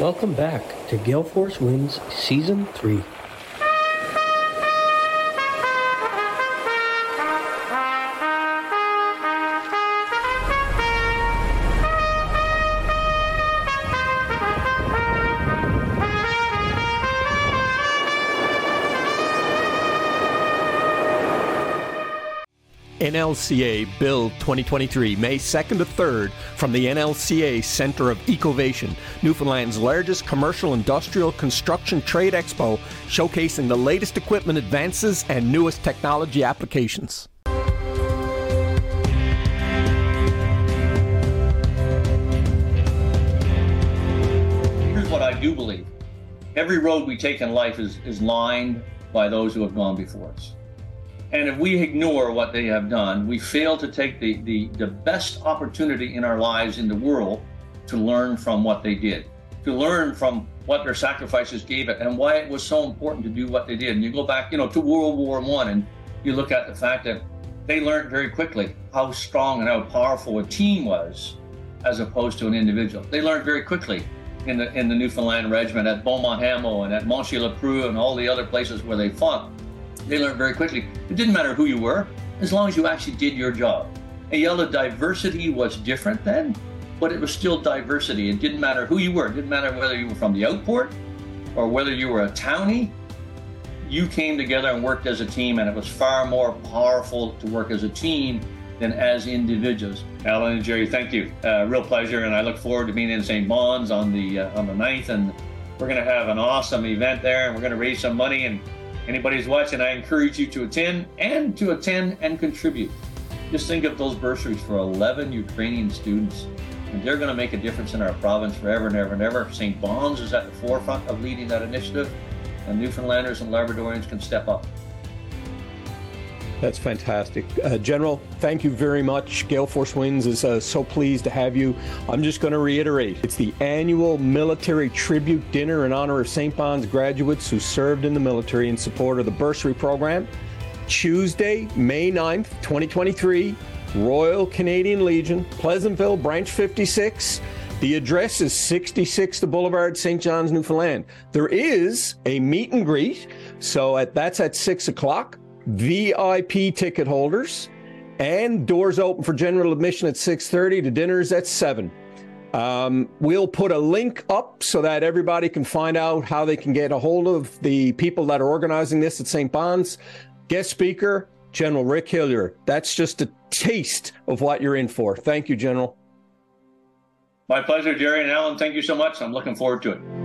Welcome back to Gale Force Winds Season 3. NLCA Build 2023, May 2nd to 3rd, from the NLCA Center of Ecovation, Newfoundland's largest commercial industrial construction trade expo, showcasing the latest equipment advances and newest technology applications. Here's what I do believe every road we take in life is, is lined by those who have gone before us. And if we ignore what they have done, we fail to take the, the, the best opportunity in our lives in the world to learn from what they did, to learn from what their sacrifices gave it and why it was so important to do what they did. And you go back, you know, to World War One and you look at the fact that they learned very quickly how strong and how powerful a team was as opposed to an individual. They learned very quickly in the in the Newfoundland Regiment at Beaumont Hamel and at Monchy-le-Preux and all the other places where they fought they learned very quickly. It didn't matter who you were, as long as you actually did your job. Yet the diversity was different then, but it was still diversity. It didn't matter who you were. It didn't matter whether you were from the outport or whether you were a townie. You came together and worked as a team, and it was far more powerful to work as a team than as individuals. Alan and Jerry, thank you. Uh, real pleasure, and I look forward to being in St. Bon's on the uh, on the 9th, and we're going to have an awesome event there, and we're going to raise some money and Anybody who's watching, I encourage you to attend and to attend and contribute. Just think of those bursaries for 11 Ukrainian students, and they're going to make a difference in our province forever and ever and ever. St. Bon's is at the forefront of leading that initiative, and Newfoundlanders and Labradorians can step up. That's fantastic. Uh, General, thank you very much. Gale Force Winds is uh, so pleased to have you. I'm just going to reiterate it's the annual military tribute dinner in honor of St. Bon's graduates who served in the military in support of the bursary program. Tuesday, May 9th, 2023, Royal Canadian Legion, Pleasantville, Branch 56. The address is 66 the Boulevard, St. John's, Newfoundland. There is a meet and greet, so at, that's at 6 o'clock. VIP ticket holders, and doors open for general admission at 6:30. The dinner's at 7. Um, we'll put a link up so that everybody can find out how they can get a hold of the people that are organizing this at St. Bon's. Guest speaker, General Rick Hillier. That's just a taste of what you're in for. Thank you, General. My pleasure, Jerry and Alan. Thank you so much. I'm looking forward to it.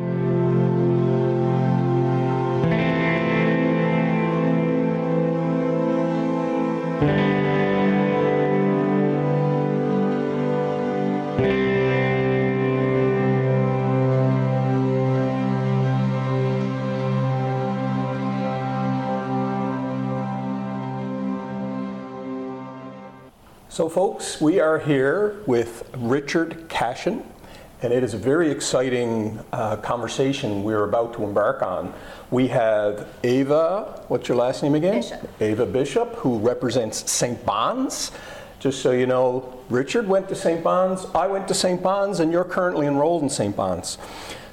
So, folks, we are here with Richard Cashin, and it is a very exciting uh, conversation we're about to embark on. We have Ava, what's your last name again? Bishop. Ava Bishop, who represents St. Bon's. Just so you know, Richard went to St. Bon's, I went to St. Bon's, and you're currently enrolled in St. Bon's.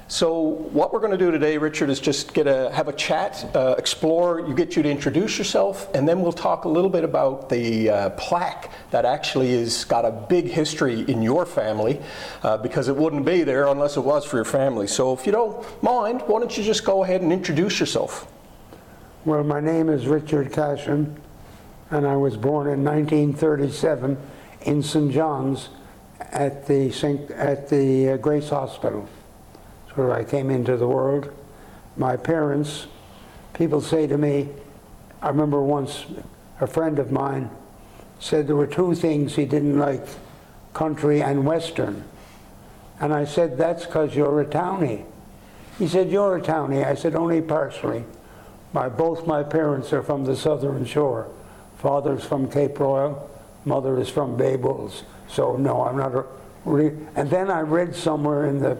So what we're going to do today, Richard, is just get a have a chat, uh, explore. You get you to introduce yourself, and then we'll talk a little bit about the uh, plaque that actually has got a big history in your family, uh, because it wouldn't be there unless it was for your family. So if you don't mind, why don't you just go ahead and introduce yourself? Well, my name is Richard Cashin, and I was born in 1937 in St. John's at the St. at the uh, Grace Hospital where I came into the world. My parents, people say to me, I remember once a friend of mine said there were two things he didn't like country and western. And I said, That's because you're a townie. He said, You're a townie. I said, Only partially. My, both my parents are from the southern shore. Father's from Cape Broyle, mother is from Bay Bulls. So, no, I'm not a. Re- and then I read somewhere in the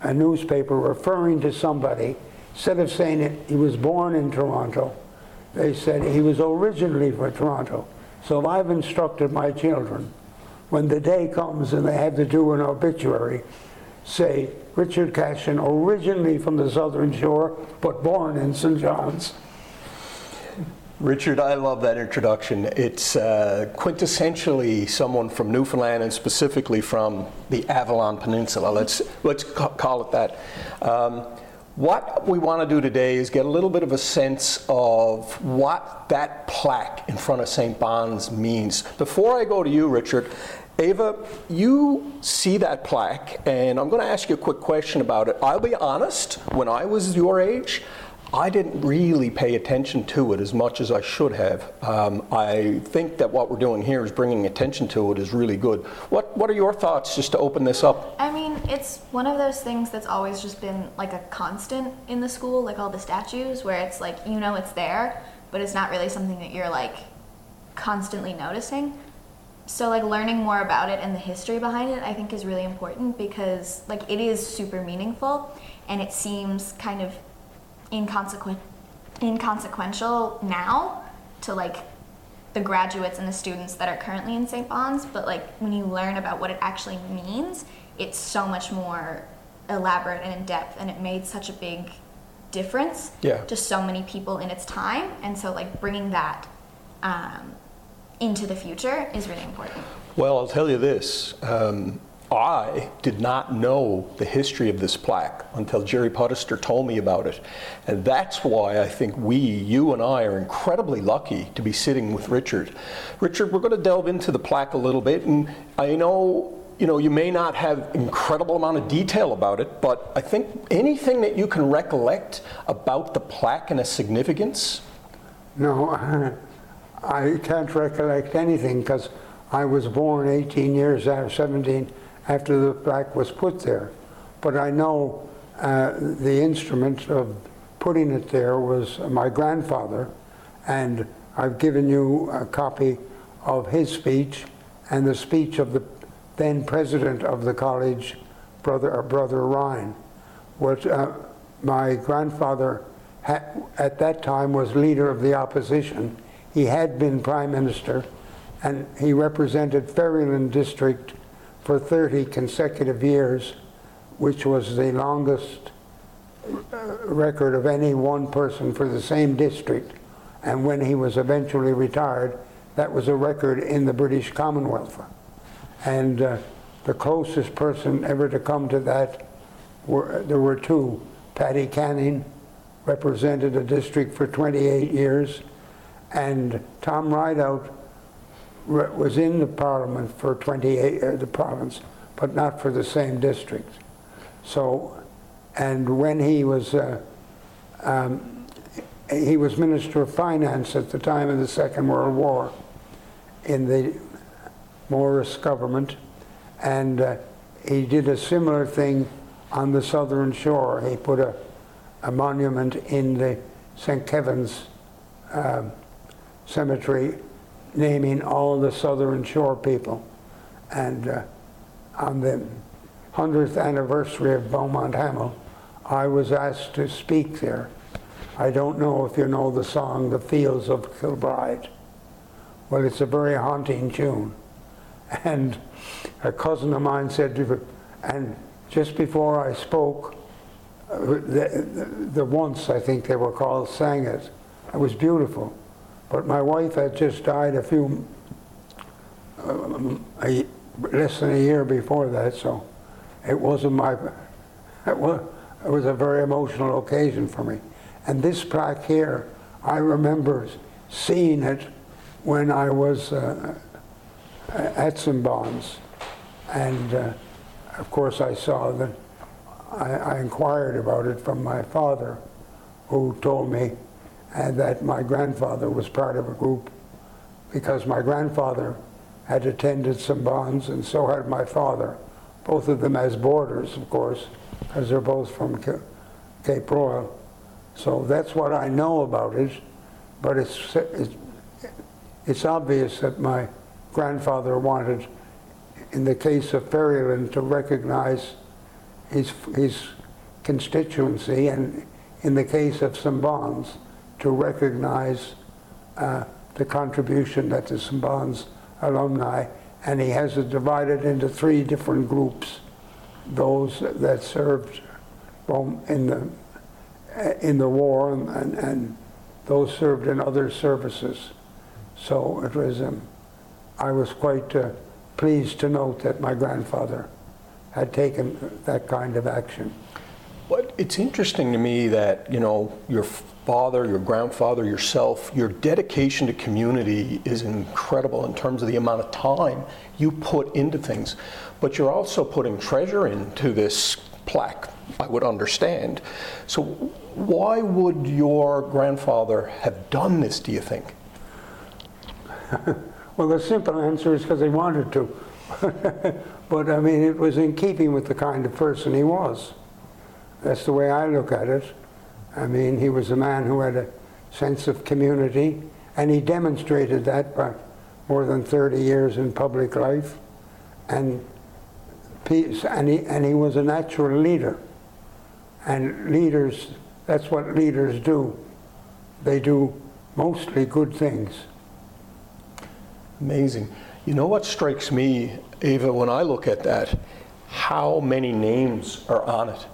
a newspaper referring to somebody, instead of saying it, he was born in Toronto, they said he was originally from Toronto. So I've instructed my children, when the day comes and they have to do an obituary, say Richard Cashin, originally from the Southern Shore, but born in St. John's. Richard, I love that introduction. It's uh, quintessentially someone from Newfoundland and specifically from the Avalon Peninsula. Let's let's ca- call it that. Um, what we want to do today is get a little bit of a sense of what that plaque in front of St. Bon's means. Before I go to you, Richard, Ava, you see that plaque, and I'm going to ask you a quick question about it. I'll be honest, when I was your age, I didn't really pay attention to it as much as I should have. Um, I think that what we're doing here is bringing attention to it is really good. What What are your thoughts, just to open this up? I mean, it's one of those things that's always just been like a constant in the school, like all the statues, where it's like you know it's there, but it's not really something that you're like constantly noticing. So like learning more about it and the history behind it, I think is really important because like it is super meaningful, and it seems kind of inconsequent, inconsequential now to like the graduates and the students that are currently in St. Bon's, but like when you learn about what it actually means, it's so much more elaborate and in depth, and it made such a big difference Yeah. to so many people in its time, and so like bringing that um, into the future is really important. Well, I'll tell you this. Um, I did not know the history of this plaque until Jerry Puddester told me about it. And that's why I think we, you and I, are incredibly lucky to be sitting with Richard. Richard, we're going to delve into the plaque a little bit. And I know you know, you may not have incredible amount of detail about it, but I think anything that you can recollect about the plaque and its significance. No, I can't recollect anything because I was born 18 years after 17 after the plaque was put there. But I know uh, the instrument of putting it there was my grandfather, and I've given you a copy of his speech and the speech of the then president of the college, brother uh, brother Ryan. What uh, my grandfather at that time was leader of the opposition. He had been prime minister, and he represented Ferryland district for 30 consecutive years, which was the longest uh, record of any one person for the same district. And when he was eventually retired, that was a record in the British Commonwealth. And uh, the closest person ever to come to that, were, there were two. Paddy Canning represented a district for 28 years, and Tom Rideout was in the parliament for 28, uh, the province, but not for the same district. So, and when he was, uh, um, he was Minister of Finance at the time of the Second World War in the Morris government, and uh, he did a similar thing on the southern shore. He put a, a monument in the St. Kevin's um, cemetery naming all the southern shore people. And uh, on the 100th anniversary of Beaumont Hamel, I was asked to speak there. I don't know if you know the song, The Fields of Kilbride. Well, it's a very haunting tune. And a cousin of mine said to me, and just before I spoke, uh, the, the, the once, I think they were called, sang it. It was beautiful. But my wife had just died a few, um, a, less than a year before that, so it wasn't my, it was, it was a very emotional occasion for me. And this plaque here, I remember seeing it when I was uh, at St. Bon's. And uh, of course, I saw that, I, I inquired about it from my father, who told me and that my grandfather was part of a group because my grandfather had attended St. Bon's and so had my father, both of them as boarders, of course, because they're both from Ca- Cape Broyle. So that's what I know about it, but it's, it's, it's obvious that my grandfather wanted, in the case of Ferryland, to recognize his, his constituency, and in the case of St. Bon's, to recognize uh, the contribution that the. Bon's alumni, and he has it divided into three different groups. those that served in the in the war and, and, and those served in other services. So it was, um, I was quite uh, pleased to note that my grandfather had taken that kind of action. But it's interesting to me that, you know, your father, your grandfather, yourself, your dedication to community is incredible in terms of the amount of time you put into things. But you're also putting treasure into this plaque, I would understand. So why would your grandfather have done this, do you think? Well, the simple answer is because he wanted to. but I mean, it was in keeping with the kind of person he was. That's the way I look at it. I mean, he was a man who had a sense of community, and he demonstrated that by more than 30 years in public life. And, peace, and, he, and he was a natural leader. And leaders, that's what leaders do. They do mostly good things. Amazing. You know what strikes me, Ava, when I look at that? How many names are on it?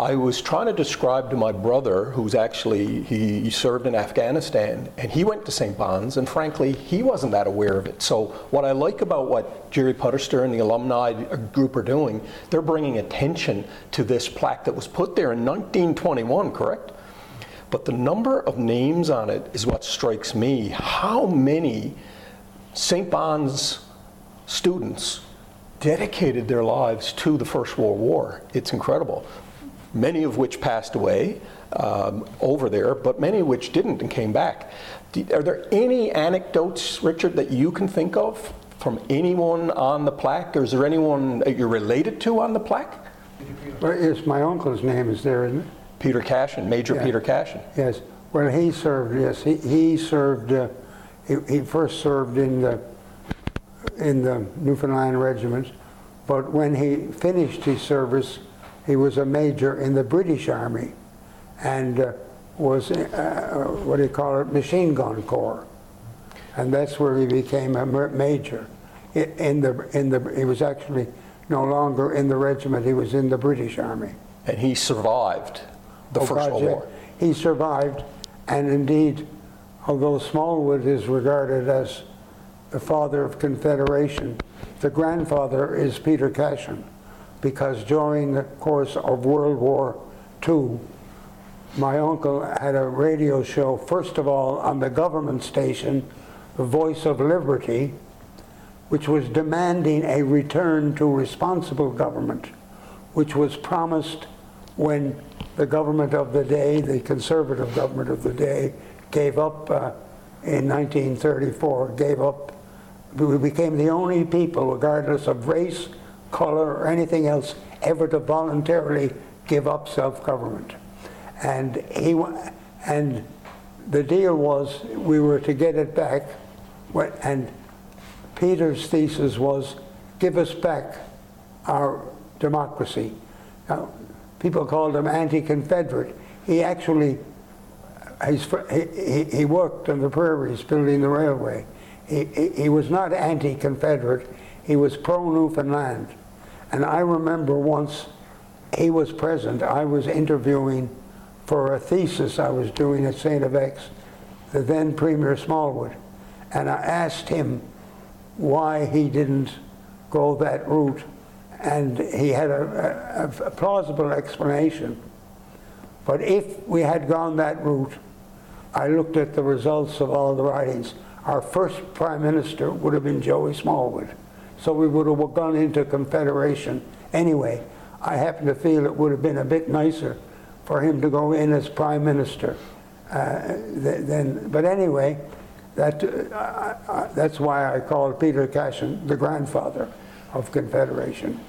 I was trying to describe to my brother, who's actually, he, served in Afghanistan, and he went to St. Bon's, and frankly, he wasn't that aware of it. So, what I like about what Jerry Puddester and the alumni group are doing, they're bringing attention to this plaque that was put there in 1921, correct? But the number of names on it is what strikes me. How many St. Bon's students dedicated their lives to the First World War? It's incredible many of which passed away um, over there, but many of which didn't and came back. Are there any anecdotes, Richard, that you can think of from anyone on the plaque, or is there anyone that you're related to on the plaque? Well, yes, my uncle's name is there, isn't it? Peter Cashin, Major Yeah. Peter Cashin. Yes. Well, he served. Yes, he, he served. Uh, he, he first served in the in the Newfoundland Regiment, but when he finished his service, he was a major in the British Army, and uh, was uh, what do you call it, machine gun corps, and that's where he became a major. In the in the he was actually no longer in the regiment. He was in the British Army. And he survived the Oh, First World. War. He survived, and indeed, although Smallwood is regarded as the father of Confederation, the grandfather is Peter Cashin, because during the course of World War II, my uncle had a radio show, first of all, on the government station, the Voice of Liberty, which was demanding a return to responsible government, which was promised when the government of the day, the conservative government of the day, gave up uh, in 1934, gave up. We became the only people, regardless of race, color, or anything else, ever to voluntarily give up self-government. And he, and the deal was we were to get it back, and Peter's thesis was, give us back our democracy. Now, people called him anti-Confederate. He actually, he- he worked on the prairies building the railway. He, he, he was not anti-Confederate, he was pro-Newfoundland. And I remember once he was present, I was interviewing for a thesis I was doing at St. FX, the then Premier Smallwood. And I asked him why he didn't go that route. And he had a, a, a plausible explanation. But if we had gone that route, I looked at the results of all the writings. Our first prime minister would have been Joey Smallwood. So we would have gone into Confederation anyway. I happen to feel it would have been a bit nicer for him to go in as prime minister. Uh, then, but anyway, that, uh, I- I- that's why I called Peter Cashin the grandfather of Confederation.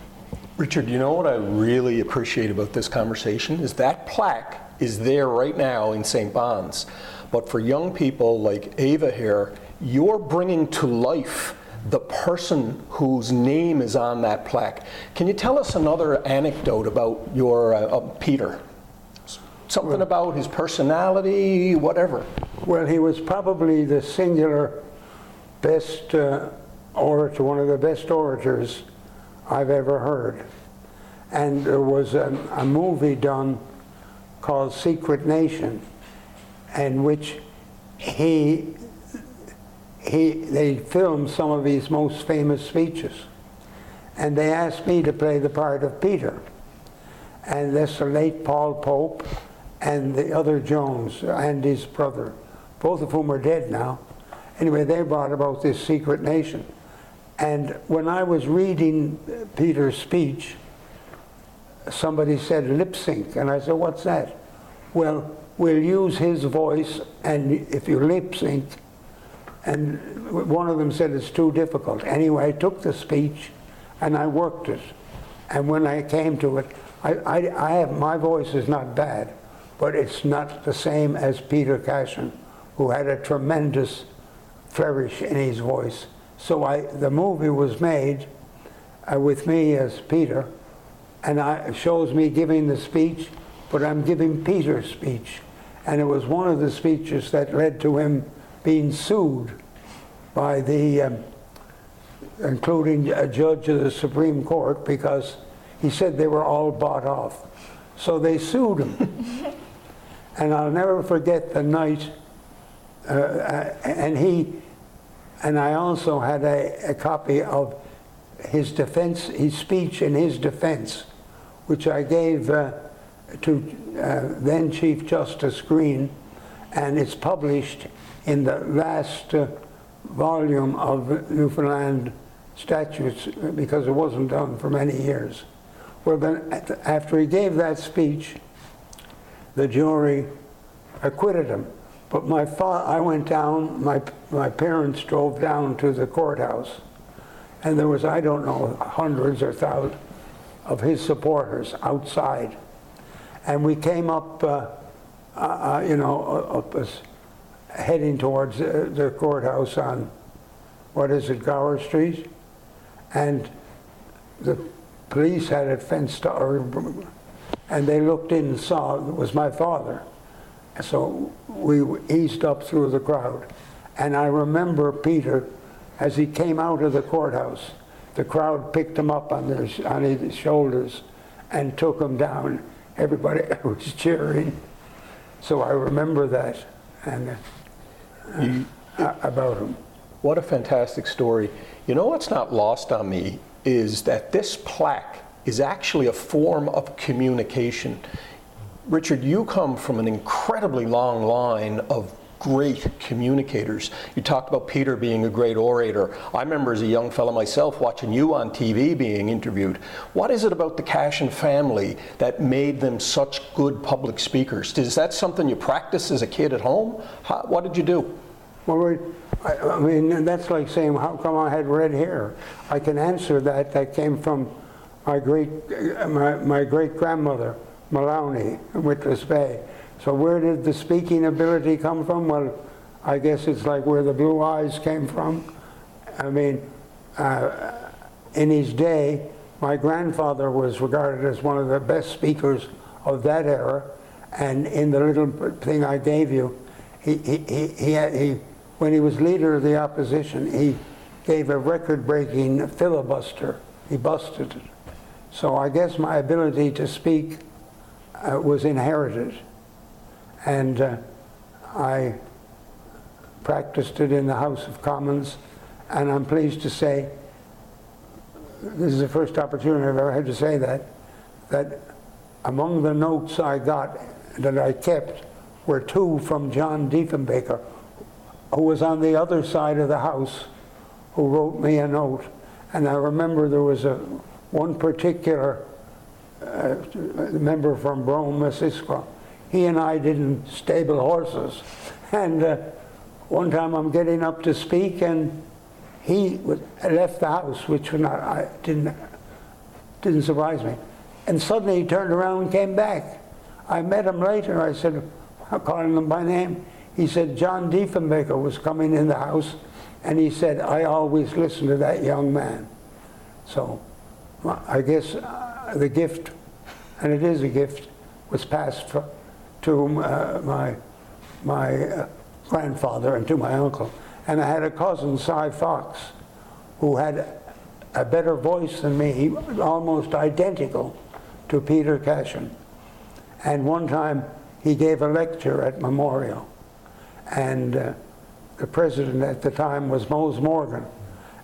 Richard, you know what I really appreciate about this conversation is that plaque is there right now in St. Bon's. But for young people like Ava here, you're bringing to life the person whose name is on that plaque. Can you tell us another anecdote about your uh, uh, Peter? Something about his personality, whatever. Well, he was probably the singular best uh, orator, one of the best orators I've ever heard. and there was a, a movie done called Secret Nation, in which he he they filmed some of his most famous speeches, and they asked me to play the part of Peter, and that's the late Paul Pope, and the other Jones, Andy's brother, both of whom are dead now. Anyway, they brought about this secret nation. And when I was reading Peter's speech, somebody said lip sync, and I said, What's that? Well, we'll use his voice, and if you lip sync, and one of them said it's too difficult. Anyway, I took the speech and I worked it. And when I came to it, I, I, I have, my voice is not bad, but it's not the same as Peter Cashin, who had a tremendous flourish in his voice. So I, the movie was made uh, with me as Peter, and I, it shows me giving the speech, but I'm giving Peter's speech. And it was one of the speeches that led to him being sued by the, um, including a judge of the Supreme Court, because he said they were all bought off. So they sued him. and I'll never forget the night, uh, uh, and he, and I also had a, a copy of his defense, his speech in his defense, which I gave uh, to uh, then Chief Justice Green, and it's published in the last uh, volume of Newfoundland statutes because it wasn't done for many years. Well, then, after he gave that speech, the jury acquitted him. But my fa- I went down, my, my parents drove down to the courthouse, and there was, I don't know, hundreds or thousands of his supporters outside. And we came up, uh, uh, uh you know, up as heading towards the courthouse on, what is it, Gower Street? And the police had it fenced, or, and they looked in and saw it was my father. So we eased up through the crowd. And I remember Peter, as he came out of the courthouse, the crowd picked him up on, their, on his shoulders and took him down. Everybody was cheering. So I remember that and uh, You- about him. What a fantastic story. You know what's not lost on me is that this plaque is actually a form of communication. Richard, you come from an incredibly long line of great communicators. You talked about Peter being a great orator. I remember as a young fellow myself watching you on TV being interviewed. What is it about the Cashin family that made them such good public speakers? Is that something you practiced as a kid at home? How, what did you do? Well, I, I mean, that's like saying, how come I had red hair? I can answer that. That came from my great, my, my great grandmother, Maloney, Witless Bay. So where did the speaking ability come from? Well, I guess it's like where the blue eyes came from. I mean, uh, in his day, my grandfather was regarded as one of the best speakers of that era. And in the little thing I gave you, he, he, he, he, he when he was leader of the opposition, he gave a record-breaking filibuster. He busted it. So I guess my ability to speak uh, was inherited. And uh, I practiced it in the House of Commons. And I'm pleased to say, this is the first opportunity I've ever had to say that, that among the notes I got that I kept were two from John Diefenbaker, who was on the other side of the house, who wrote me a note. And I remember there was a one particular uh, member from Brome, Missisquoi. He and I didn't stable horses. And uh, one time I'm getting up to speak, and he was, left the house, which not, I didn't, didn't surprise me. And suddenly he turned around and came back. I met him later. I said, I'm calling him by name. He said John Diefenbaker was coming in the house, and he said, I always listen to that young man. So I guess uh, the gift, and it is a gift, was passed for, to uh, my, my uh, grandfather and to my uncle. And I had a cousin, Cy Fox, who had a better voice than me, almost identical. to Peter Cashin. And one time he gave a lecture at Memorial. And uh, the president at the time was Mose Morgan.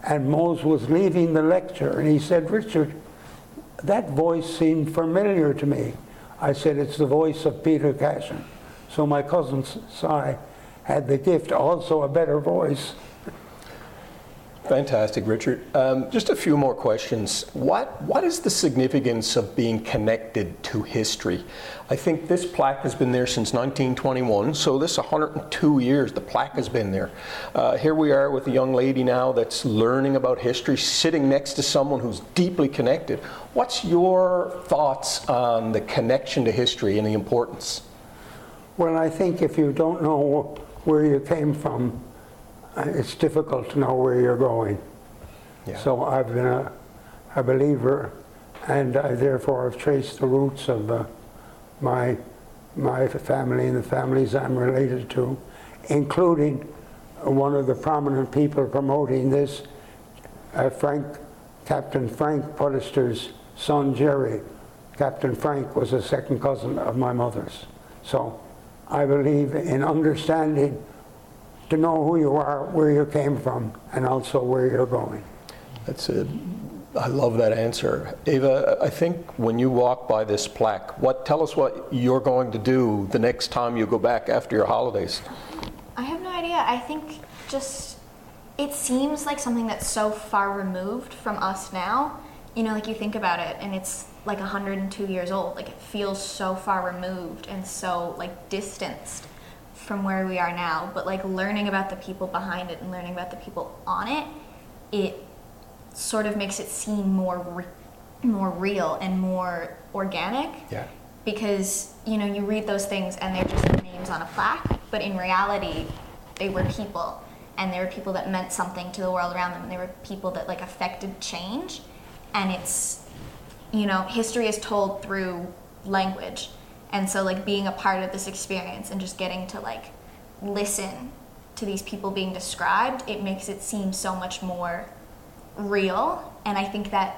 And Mose was leaving the lecture and he said, Richard, that voice seemed familiar to me. I said, it's the voice of Peter Cashin. So my cousin Cy had the gift, also a better voice. Fantastic, Richard. Um, just a few more questions. What What is the significance of being connected to history? I think this plaque has been there since 1921, so this 102 years the plaque has been there. Uh, here we are with a young lady now that's learning about history, sitting next to someone who's deeply connected. What's your thoughts on the connection to history and the importance? Well, I think if you don't know where you came from, it's difficult to know where you're going. Yeah. So I've been a, a believer, and I therefore have traced the roots of uh, my my family and the families I'm related to, including one of the prominent people promoting this, uh, Frank, Captain Frank Puddester's son Jerry. Captain Frank was a second cousin of my mother's. So I believe in understanding to know who you are, where you came from, and also where you're going. That's a, I love that answer. Ava, I think when you walk by this plaque, what tell us what you're going to do the next time you go back after your holidays. I have no idea. I think just it seems like something that's so far removed from us now. You know, like you think about it and it's like 102 years old. Like it feels so far removed and so like distanced from where we are now. But like learning about the people behind it and learning about the people on it, it sort of makes it seem more re- more real and more organic Yeah. because you know you read those things and they're just names on a plaque but in reality they were people and they were people that meant something to the world around them and they were people that like affected change and it's you know history is told through language and so like being a part of this experience and just getting to like listen to these people being described it makes it seem so much more real. And i think that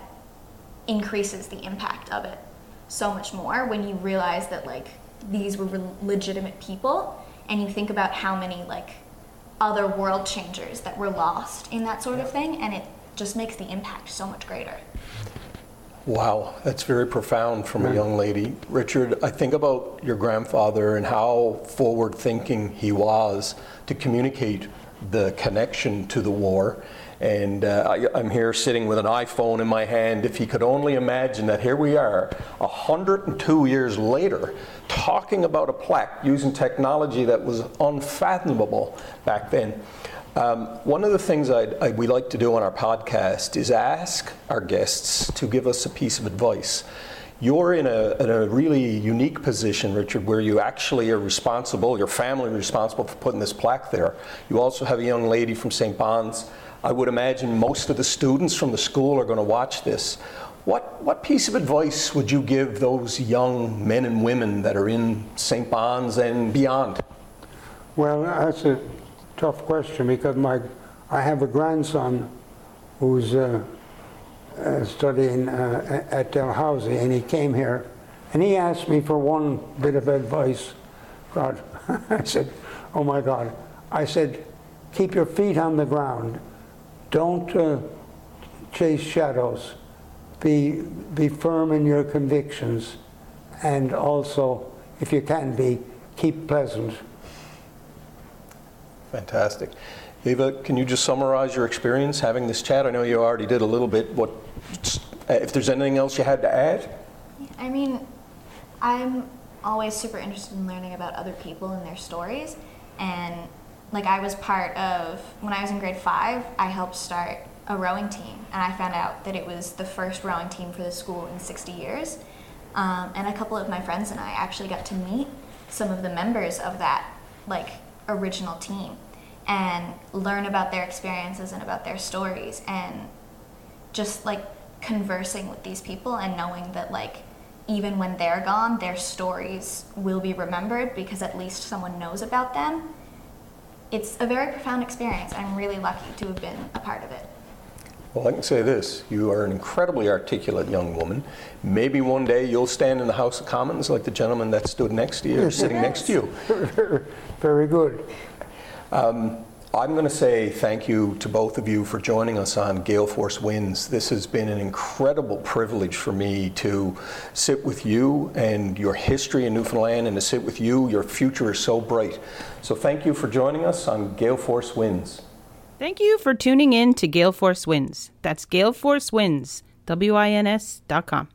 increases the impact of it so much more when you realize that like these were re- legitimate people. And you think about how many like other world changers that were lost in that sort of thing. And it just makes the impact so much greater Wow, that's very profound from a young lady. Richard, I think about your grandfather and how forward thinking he was to communicate the connection to the war. And uh, I, I'm here sitting with an iPhone in my hand. If he could only imagine that here we are, 102 years later, talking about a plaque using technology that was unfathomable back then. Um, one of the things I'd, I, we like to do on our podcast is ask our guests to give us a piece of advice. You're in a, in a really unique position, Richard, where you actually are responsible, your family responsible for putting this plaque there. You also have a young lady from St. Bon's. I would imagine most of the students from the school are going to watch this. What, what piece of advice would you give those young men and women that are in St. Bon's and beyond? Well, that's a tough question because my, I have a grandson who's uh, uh, studying uh, at Dalhousie, and he came here, and he asked me for one bit of advice. God, I said, "Oh my God!" I said, "Keep your feet on the ground. Don't uh, chase shadows. Be be firm in your convictions, and also, if you can be, keep pleasant." Fantastic. Eva, can you just summarize your experience having this chat? I know you already did a little bit. What, if there's anything else you had to add? I mean, I'm always super interested in learning about other people and their stories. And like I was part of, when I was in grade five, I helped start a rowing team. And I found out that it was the first rowing team for the school in 60 years. Um, and a couple of my friends and I actually got to meet some of the members of that like original team and learn about their experiences and about their stories and just like conversing with these people and knowing that like even when they're gone their stories will be remembered because at least someone knows about them. It's a very profound experience. I'm really lucky to have been a part of it Well, I can say this you are an incredibly articulate young woman. Maybe one day you'll stand in the House of Commons like the gentleman that stood next to you or sitting next to you. Very good. Um, I'm going to say thank you to both of you for joining us on Gale Force Winds. This has been an incredible privilege for me to sit with you and your history in Newfoundland and to sit with you. Your future is so bright. So thank you for joining us on Gale Force Winds. Thank you for tuning in to Gale Force Winds. That's Gale Force Winds, W I N S dot com.